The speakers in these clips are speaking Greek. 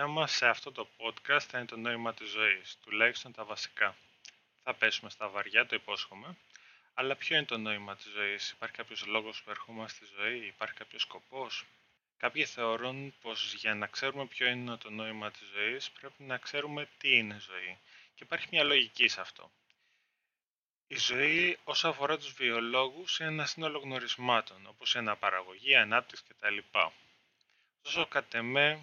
θέμα σε αυτό το podcast θα είναι το νόημα της ζωής, τουλάχιστον τα βασικά. Θα πέσουμε στα βαριά, το υπόσχομαι. Αλλά ποιο είναι το νόημα της ζωής, υπάρχει κάποιος λόγος που ερχόμαστε στη ζωή, υπάρχει κάποιος σκοπός; Κάποιοι θεωρούν πως για να ξέρουμε ποιο είναι το νόημα της ζωής πρέπει να ξέρουμε τι είναι ζωή. Και υπάρχει μια λογική σε αυτό. Η ζωή όσο αφορά τους βιολόγους είναι ένας σύνολο γνωρισμάτων, όπως η αναπαραγωγή, η ανάπτυξη κτλ. Ωστόσο, κατ' εμέ,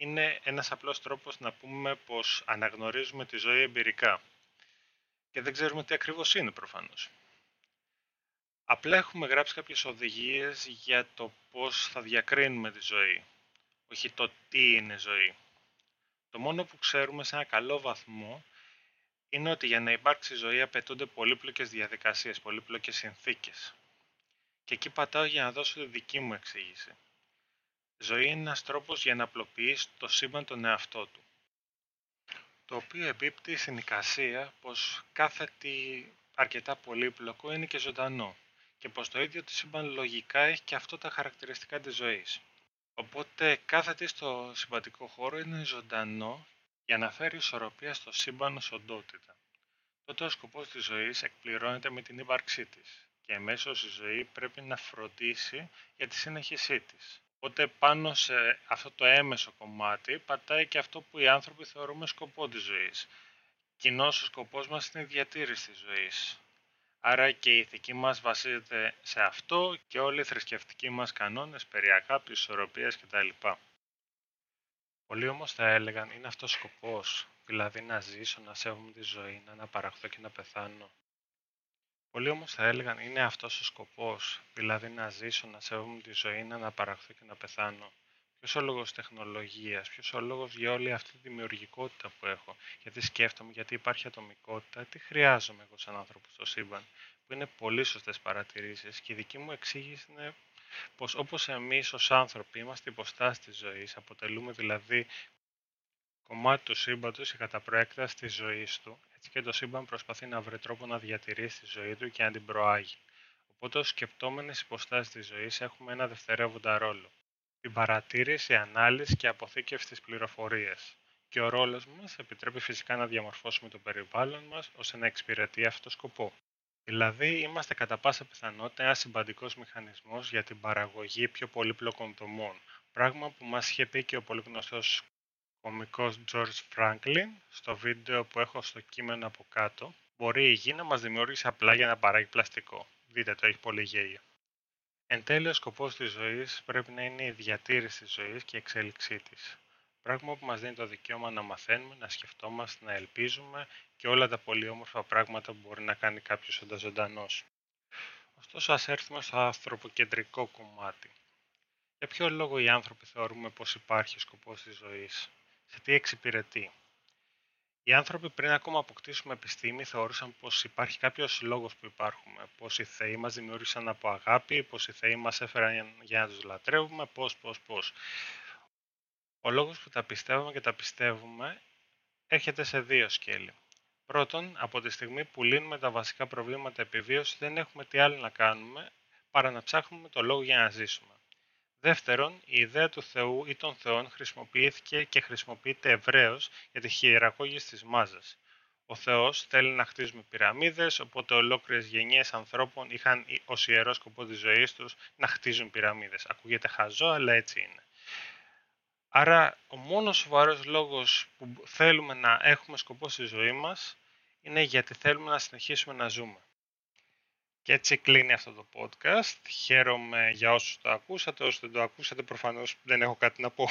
είναι ένας απλός τρόπος να πούμε πως αναγνωρίζουμε τη ζωή εμπειρικά. Και δεν ξέρουμε τι ακριβώς είναι προφανώς. Απλά έχουμε γράψει κάποιες οδηγίες για το πώς θα διακρίνουμε τη ζωή, όχι το τι είναι ζωή. Το μόνο που ξέρουμε σε ένα καλό βαθμό είναι ότι για να υπάρξει ζωή απαιτούνται πολύπλοκες διαδικασίες, πολύπλοκες συνθήκες. Και εκεί πατάω για να δώσω τη δική μου εξήγηση. Ζωή είναι ένας τρόπος για να απλοποιήσει το σύμπαν τον εαυτό του. Το οποίο επίπτει στην εικασία πως κάθε τι αρκετά πολύπλοκο είναι και ζωντανό και πως το ίδιο το σύμπαν λογικά έχει και αυτό τα χαρακτηριστικά της ζωής. Οπότε κάθε τι στο συμπαντικό χώρο είναι ζωντανό για να φέρει ισορροπία στο σύμπαν ως οντότητα. Τότε ο σκοπός της ζωής εκπληρώνεται με την ύπαρξή της και εμέσως η ζωή πρέπει να φροντίσει για τη συνέχισή της. Οπότε πάνω σε αυτό το έμεσο κομμάτι πατάει και αυτό που οι άνθρωποι θεωρούμε σκοπό της ζωής. Κοινός ο σκοπός μας είναι η διατήρηση της ζωής. Άρα και η ηθική μας βασίζεται σε αυτό και όλοι οι θρησκευτικοί μας κανόνες περί αγάπης, ισορροπίας κτλ. Πολλοί όμως θα έλεγαν είναι αυτός ο σκοπός, δηλαδή να ζήσω, να σέβομαι τη ζωή, να αναπαραχθώ και να πεθάνω. Πολλοί όμως θα έλεγαν είναι αυτός ο σκοπός, δηλαδή να ζήσω, να σέβομαι τη ζωή, να αναπαραχθώ και να πεθάνω. Ποιος ο λόγος τεχνολογίας, ποιος ο λόγος για όλη αυτή τη δημιουργικότητα που έχω, γιατί σκέφτομαι, γιατί υπάρχει ατομικότητα, τι χρειάζομαι εγώ σαν άνθρωπο στο σύμπαν, που είναι πολύ σωστές παρατηρήσεις και η δική μου εξήγηση είναι πως όπως εμείς ως άνθρωποι είμαστε υποστάσεις της ζωής, αποτελούμε δηλαδή κομμάτι του σύμπαντος και κατά προέκταση της ζωής του, έτσι και το σύμπαν προσπαθεί να βρει τρόπο να διατηρήσει τη ζωή του και να την προάγει. Οπότε, ως σκεπτόμενες υποστάσεις της ζωής έχουμε ένα δευτερεύοντα ρόλο. Την παρατήρηση, ανάλυση και αποθήκευση της πληροφορίας. Και ο ρόλος μας επιτρέπει φυσικά να διαμορφώσουμε το περιβάλλον μας ώστε να εξυπηρετεί αυτό το σκοπό. Δηλαδή, είμαστε κατά πάσα πιθανότητα ένας συμπαντικός μηχανισμός για την παραγωγή πιο πολύπλοκων δομών. Πράγμα που μας είχε πει και ο πολύ γνωστός κωμικός George Franklin στο βίντεο που έχω στο κείμενο από κάτω. Μπορεί η γη να μας δημιούργησε απλά για να παράγει πλαστικό. Δείτε το, έχει πολύ γέλιο. Εν τέλει, ο σκοπός της ζωής πρέπει να είναι η διατήρηση της ζωής και η εξέλιξή της. Πράγμα που μας δίνει το δικαίωμα να μαθαίνουμε, να σκεφτόμαστε, να ελπίζουμε και όλα τα πολύ όμορφα πράγματα που μπορεί να κάνει κάποιος ζωντανός. Ωστόσο, ας έρθουμε στο ανθρωποκεντρικό κομμάτι. Για ποιο λόγο οι άνθρωποι θεωρούμε πως υπάρχει σκοπός της ζωής, σε τι εξυπηρετεί. Οι άνθρωποι πριν ακόμα αποκτήσουμε επιστήμη θεωρούσαν πως υπάρχει κάποιος λόγος που υπάρχουμε, πως οι θεοί μας δημιούργησαν από αγάπη, πως οι θεοί μας έφεραν για να τους λατρεύουμε, πώς, πώς, πώς. Ο λόγος που τα πιστεύουμε και τα πιστεύουμε έρχεται σε δύο σκέλη. Πρώτον, από τη στιγμή που λύνουμε τα βασικά προβλήματα επιβίωσης, δεν έχουμε τι άλλο να κάνουμε παρά να ψάχνουμε το λόγο για να ζήσουμε. Δεύτερον, η ιδέα του Θεού ή των Θεών χρησιμοποιήθηκε και χρησιμοποιείται ευρέως για τη χειραγώγηση της μάζας. Ο Θεός θέλει να χτίζουμε πυραμίδες, οπότε ολόκληρες γενιές ανθρώπων είχαν ως ιερό σκοπό της ζωής τους να χτίζουν πυραμίδες. Ακούγεται χαζό, αλλά έτσι είναι. Άρα, ο μόνος σοβαρός λόγος που θέλουμε να έχουμε σκοπό στη ζωή μας είναι γιατί θέλουμε να συνεχίσουμε να ζούμε. Και έτσι κλείνει αυτό το podcast. Χαίρομαι για όσους το ακούσατε. Όσοι δεν το ακούσατε, προφανώς δεν έχω κάτι να πω.